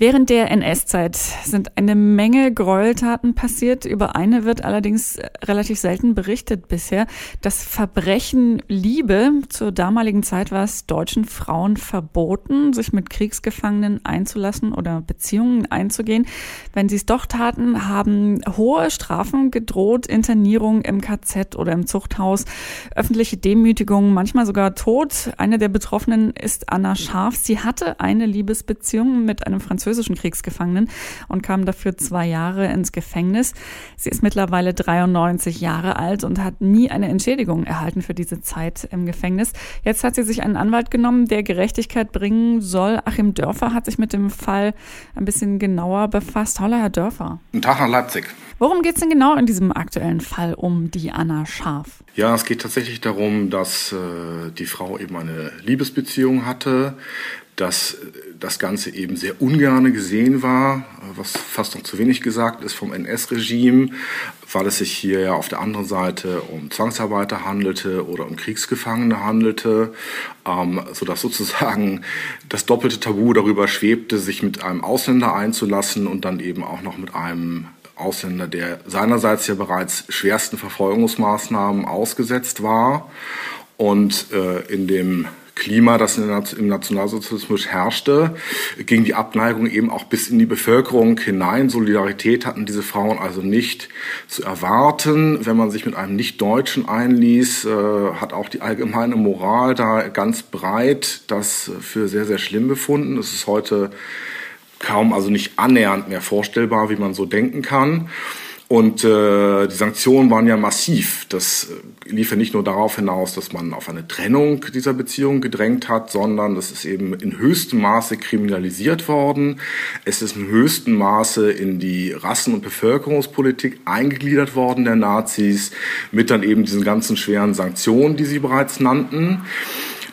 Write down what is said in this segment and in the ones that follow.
Während der NS-Zeit sind eine Menge Gräueltaten passiert. Über eine wird allerdings äh, relativ selten berichtet bisher. Das Verbrechen Liebe. Zur damaligen Zeit war es deutschen Frauen verboten, sich mit Kriegsgefangenen einzulassen oder Beziehungen einzugehen. Wenn sie es doch taten, haben hohe Strafen gedroht, Internierung im KZ oder im Zuchthaus, öffentliche Demütigung, manchmal sogar Tod. Eine der Betroffenen ist Anna Scharf. Sie hatte eine Liebesbeziehung mit einem französischen französischen Kriegsgefangenen und kam dafür zwei Jahre ins Gefängnis. Sie ist mittlerweile 93 Jahre alt und hat nie eine Entschädigung erhalten für diese Zeit im Gefängnis. Jetzt hat sie sich einen Anwalt genommen, der Gerechtigkeit bringen soll. Achim Dörfer hat sich mit dem Fall ein bisschen genauer befasst. Hallo, Herr Dörfer. Guten Tag nach Leipzig. Worum geht es denn genau in diesem aktuellen Fall um die Anna Scharf? Ja, es geht tatsächlich darum, dass äh, die Frau eben eine Liebesbeziehung hatte, dass das Ganze eben sehr ungerne gesehen war, was fast noch zu wenig gesagt ist vom NS-Regime, weil es sich hier ja auf der anderen Seite um Zwangsarbeiter handelte oder um Kriegsgefangene handelte, ähm, sodass sozusagen das doppelte Tabu darüber schwebte, sich mit einem Ausländer einzulassen und dann eben auch noch mit einem Ausländer, der seinerseits ja bereits schwersten Verfolgungsmaßnahmen ausgesetzt war. Und äh, in dem Klima, das im Nationalsozialismus herrschte, ging die Abneigung eben auch bis in die Bevölkerung hinein. Solidarität hatten diese Frauen also nicht zu erwarten. Wenn man sich mit einem Nicht-Deutschen einließ, äh, hat auch die allgemeine Moral da ganz breit das für sehr, sehr schlimm befunden. Es ist heute kaum, also nicht annähernd mehr vorstellbar, wie man so denken kann. Und äh, die Sanktionen waren ja massiv. Das äh, lief ja nicht nur darauf hinaus, dass man auf eine Trennung dieser Beziehung gedrängt hat, sondern das ist eben in höchstem Maße kriminalisiert worden. Es ist in höchstem Maße in die Rassen- und Bevölkerungspolitik eingegliedert worden der Nazis, mit dann eben diesen ganzen schweren Sanktionen, die Sie bereits nannten.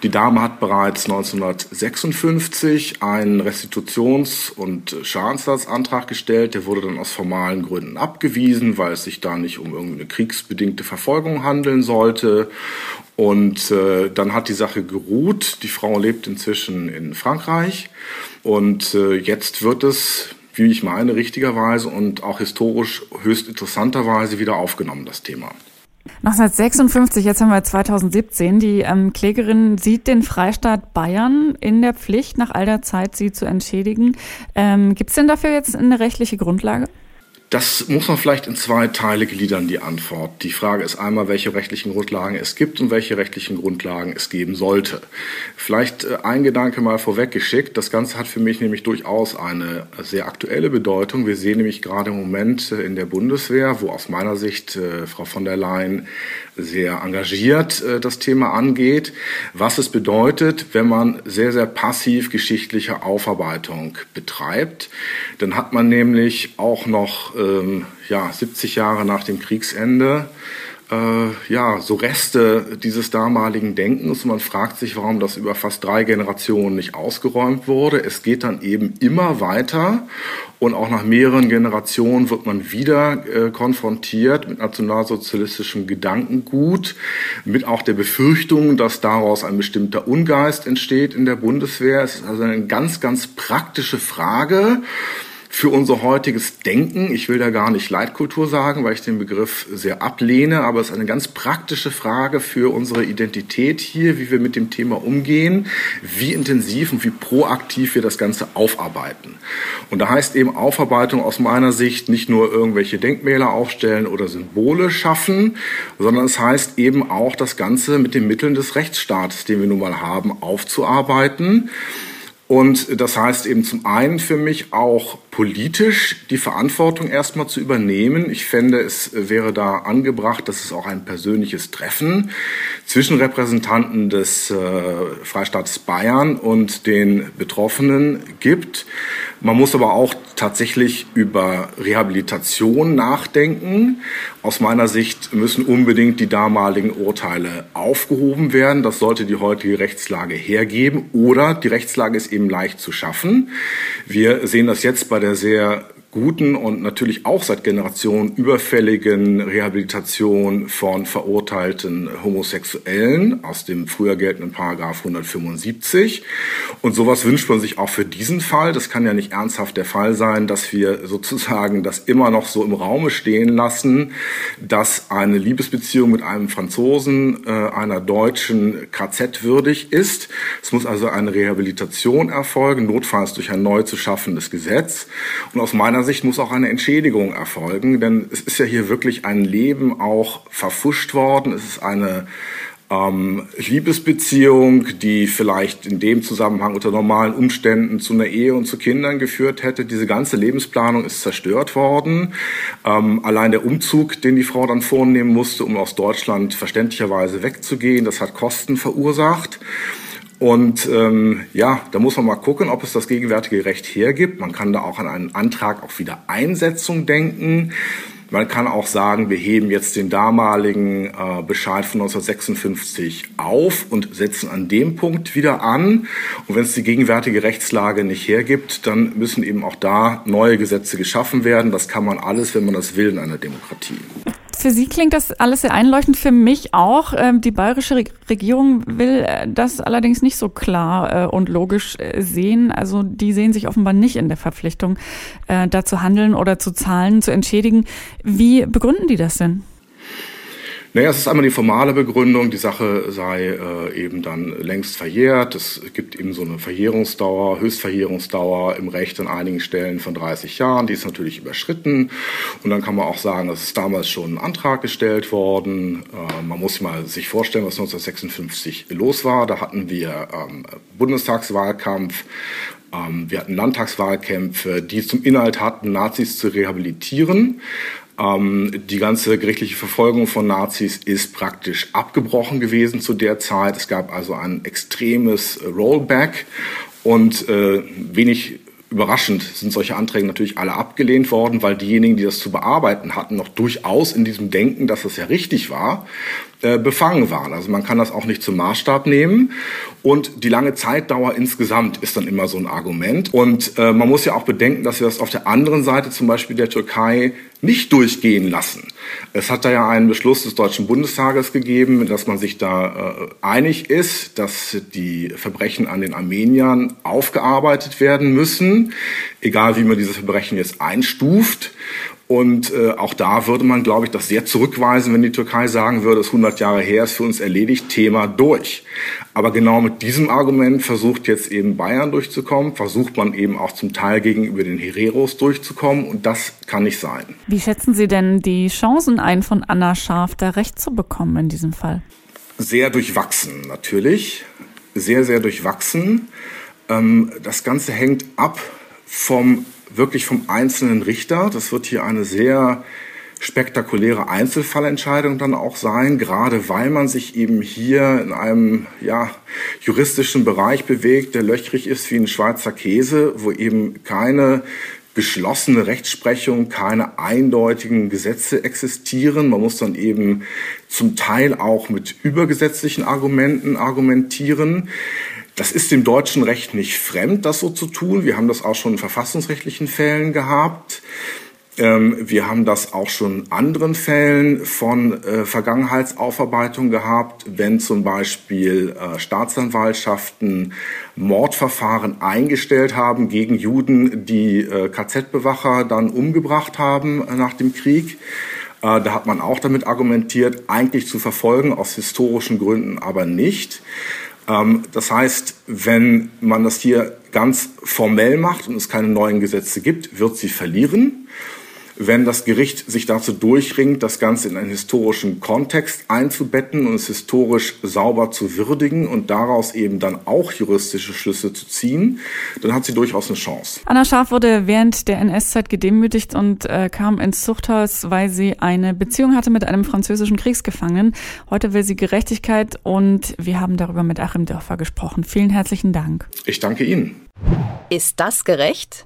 Die Dame hat bereits 1956 einen Restitutions- und Schadensersatzantrag gestellt. Der wurde dann aus formalen Gründen abgewiesen, weil es sich da nicht um irgendeine kriegsbedingte Verfolgung handeln sollte. Und äh, dann hat die Sache geruht. Die Frau lebt inzwischen in Frankreich. Und äh, jetzt wird es, wie ich meine, richtigerweise und auch historisch höchst interessanterweise wieder aufgenommen, das Thema. 1956, jetzt haben wir 2017. Die ähm, Klägerin sieht den Freistaat Bayern in der Pflicht, nach all der Zeit sie zu entschädigen. Ähm, Gibt es denn dafür jetzt eine rechtliche Grundlage? Das muss man vielleicht in zwei Teile gliedern, die Antwort. Die Frage ist einmal, welche rechtlichen Grundlagen es gibt und welche rechtlichen Grundlagen es geben sollte. Vielleicht äh, ein Gedanke mal vorweggeschickt. Das Ganze hat für mich nämlich durchaus eine sehr aktuelle Bedeutung. Wir sehen nämlich gerade im Moment äh, in der Bundeswehr, wo aus meiner Sicht äh, Frau von der Leyen sehr engagiert das Thema angeht, was es bedeutet, wenn man sehr, sehr passiv geschichtliche Aufarbeitung betreibt. Dann hat man nämlich auch noch ähm, ja, 70 Jahre nach dem Kriegsende äh, ja, so Reste dieses damaligen Denkens. Man fragt sich, warum das über fast drei Generationen nicht ausgeräumt wurde. Es geht dann eben immer weiter und auch nach mehreren Generationen wird man wieder äh, konfrontiert mit nationalsozialistischem Gedankengut, mit auch der Befürchtung, dass daraus ein bestimmter Ungeist entsteht in der Bundeswehr. Es ist also eine ganz, ganz praktische Frage für unser heutiges Denken. Ich will da gar nicht Leitkultur sagen, weil ich den Begriff sehr ablehne, aber es ist eine ganz praktische Frage für unsere Identität hier, wie wir mit dem Thema umgehen, wie intensiv und wie proaktiv wir das Ganze aufarbeiten. Und da heißt eben Aufarbeitung aus meiner Sicht nicht nur irgendwelche Denkmäler aufstellen oder Symbole schaffen, sondern es heißt eben auch das Ganze mit den Mitteln des Rechtsstaates, den wir nun mal haben, aufzuarbeiten. Und das heißt eben zum einen für mich auch politisch die Verantwortung erstmal zu übernehmen. Ich fände, es wäre da angebracht, dass es auch ein persönliches Treffen zwischen Repräsentanten des äh, Freistaates Bayern und den Betroffenen gibt. Man muss aber auch tatsächlich über Rehabilitation nachdenken. Aus meiner Sicht müssen unbedingt die damaligen Urteile aufgehoben werden. Das sollte die heutige Rechtslage hergeben. Oder die Rechtslage ist eben leicht zu schaffen. Wir sehen das jetzt bei der sehr guten und natürlich auch seit Generationen überfälligen Rehabilitation von verurteilten Homosexuellen aus dem früher geltenden Paragraph 175. Und sowas wünscht man sich auch für diesen Fall. Das kann ja nicht ernsthaft der Fall sein, dass wir sozusagen das immer noch so im Raume stehen lassen, dass eine Liebesbeziehung mit einem Franzosen äh, einer Deutschen KZ würdig ist. Es muss also eine Rehabilitation erfolgen, notfalls durch ein neu zu schaffendes Gesetz. Und aus meiner Sicht muss auch eine Entschädigung erfolgen, denn es ist ja hier wirklich ein Leben auch verfuscht worden. Es ist eine ähm, Liebesbeziehung, die vielleicht in dem Zusammenhang unter normalen Umständen zu einer Ehe und zu Kindern geführt hätte. Diese ganze Lebensplanung ist zerstört worden. Ähm, allein der Umzug, den die Frau dann vornehmen musste, um aus Deutschland verständlicherweise wegzugehen, das hat Kosten verursacht. Und ähm, ja, da muss man mal gucken, ob es das gegenwärtige Recht hergibt. Man kann da auch an einen Antrag auf Wiedereinsetzung denken. Man kann auch sagen, wir heben jetzt den damaligen äh, Bescheid von 1956 auf und setzen an dem Punkt wieder an. Und wenn es die gegenwärtige Rechtslage nicht hergibt, dann müssen eben auch da neue Gesetze geschaffen werden. Das kann man alles, wenn man das will, in einer Demokratie. Für Sie klingt das alles sehr einleuchtend, für mich auch. Ähm, die bayerische Regierung will äh, das allerdings nicht so klar äh, und logisch äh, sehen. Also die sehen sich offenbar nicht in der Verpflichtung, da zu handeln oder zu zahlen, zu entschädigen. Wie begründen die das denn? Naja, es ist einmal die formale Begründung, die Sache sei äh, eben dann längst verjährt. Es gibt eben so eine Verjährungsdauer, Höchstverjährungsdauer im Recht an einigen Stellen von 30 Jahren. Die ist natürlich überschritten. Und dann kann man auch sagen, es ist damals schon ein Antrag gestellt worden. Äh, man muss mal sich vorstellen, was 1956 los war. Da hatten wir ähm, Bundestagswahlkampf, ähm, wir hatten Landtagswahlkämpfe, die zum Inhalt hatten, Nazis zu rehabilitieren. Ähm, die ganze gerichtliche Verfolgung von Nazis ist praktisch abgebrochen gewesen zu der Zeit. Es gab also ein extremes Rollback und äh, wenig überraschend sind solche Anträge natürlich alle abgelehnt worden, weil diejenigen, die das zu bearbeiten hatten, noch durchaus in diesem Denken, dass das ja richtig war, äh, befangen waren. Also man kann das auch nicht zum Maßstab nehmen. Und die lange Zeitdauer insgesamt ist dann immer so ein Argument. Und äh, man muss ja auch bedenken, dass wir das auf der anderen Seite zum Beispiel der Türkei nicht durchgehen lassen. Es hat da ja einen Beschluss des Deutschen Bundestages gegeben, dass man sich da äh, einig ist, dass die Verbrechen an den Armeniern aufgearbeitet werden müssen, egal wie man diese Verbrechen jetzt einstuft. Und äh, auch da würde man, glaube ich, das sehr zurückweisen, wenn die Türkei sagen würde, es 100 Jahre her ist für uns erledigt, Thema durch. Aber genau mit diesem Argument versucht jetzt eben Bayern durchzukommen, versucht man eben auch zum Teil gegenüber den Hereros durchzukommen und das kann nicht sein. Wie schätzen Sie denn die Chancen ein, von Anna Scharf da Recht zu bekommen in diesem Fall? Sehr durchwachsen natürlich, sehr, sehr durchwachsen. Ähm, das Ganze hängt ab vom wirklich vom einzelnen Richter. Das wird hier eine sehr spektakuläre Einzelfallentscheidung dann auch sein, gerade weil man sich eben hier in einem ja, juristischen Bereich bewegt, der löchrig ist wie ein Schweizer Käse, wo eben keine geschlossene Rechtsprechung, keine eindeutigen Gesetze existieren. Man muss dann eben zum Teil auch mit übergesetzlichen Argumenten argumentieren. Das ist dem deutschen Recht nicht fremd, das so zu tun. Wir haben das auch schon in verfassungsrechtlichen Fällen gehabt. Ähm, wir haben das auch schon in anderen Fällen von äh, Vergangenheitsaufarbeitung gehabt, wenn zum Beispiel äh, Staatsanwaltschaften Mordverfahren eingestellt haben gegen Juden, die äh, KZ-Bewacher dann umgebracht haben nach dem Krieg. Da hat man auch damit argumentiert, eigentlich zu verfolgen, aus historischen Gründen aber nicht. Ähm, das heißt, wenn man das hier ganz formell macht und es keine neuen Gesetze gibt, wird sie verlieren wenn das Gericht sich dazu durchringt, das Ganze in einen historischen Kontext einzubetten und es historisch sauber zu würdigen und daraus eben dann auch juristische Schlüsse zu ziehen, dann hat sie durchaus eine Chance. Anna Scharf wurde während der NS-Zeit gedemütigt und äh, kam ins Zuchthaus, weil sie eine Beziehung hatte mit einem französischen Kriegsgefangenen. Heute will sie Gerechtigkeit und wir haben darüber mit Achim Dörfer gesprochen. Vielen herzlichen Dank. Ich danke Ihnen. Ist das gerecht?